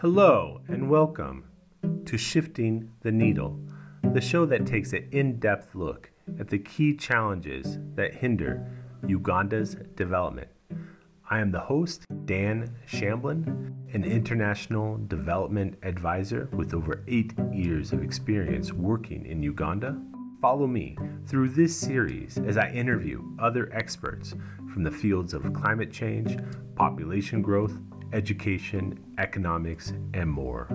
Hello, and welcome to Shifting the Needle, the show that takes an in depth look at the key challenges that hinder Uganda's development. I am the host, Dan Shamblin, an international development advisor with over eight years of experience working in Uganda. Follow me through this series as I interview other experts from the fields of climate change, population growth, education, economics, and more.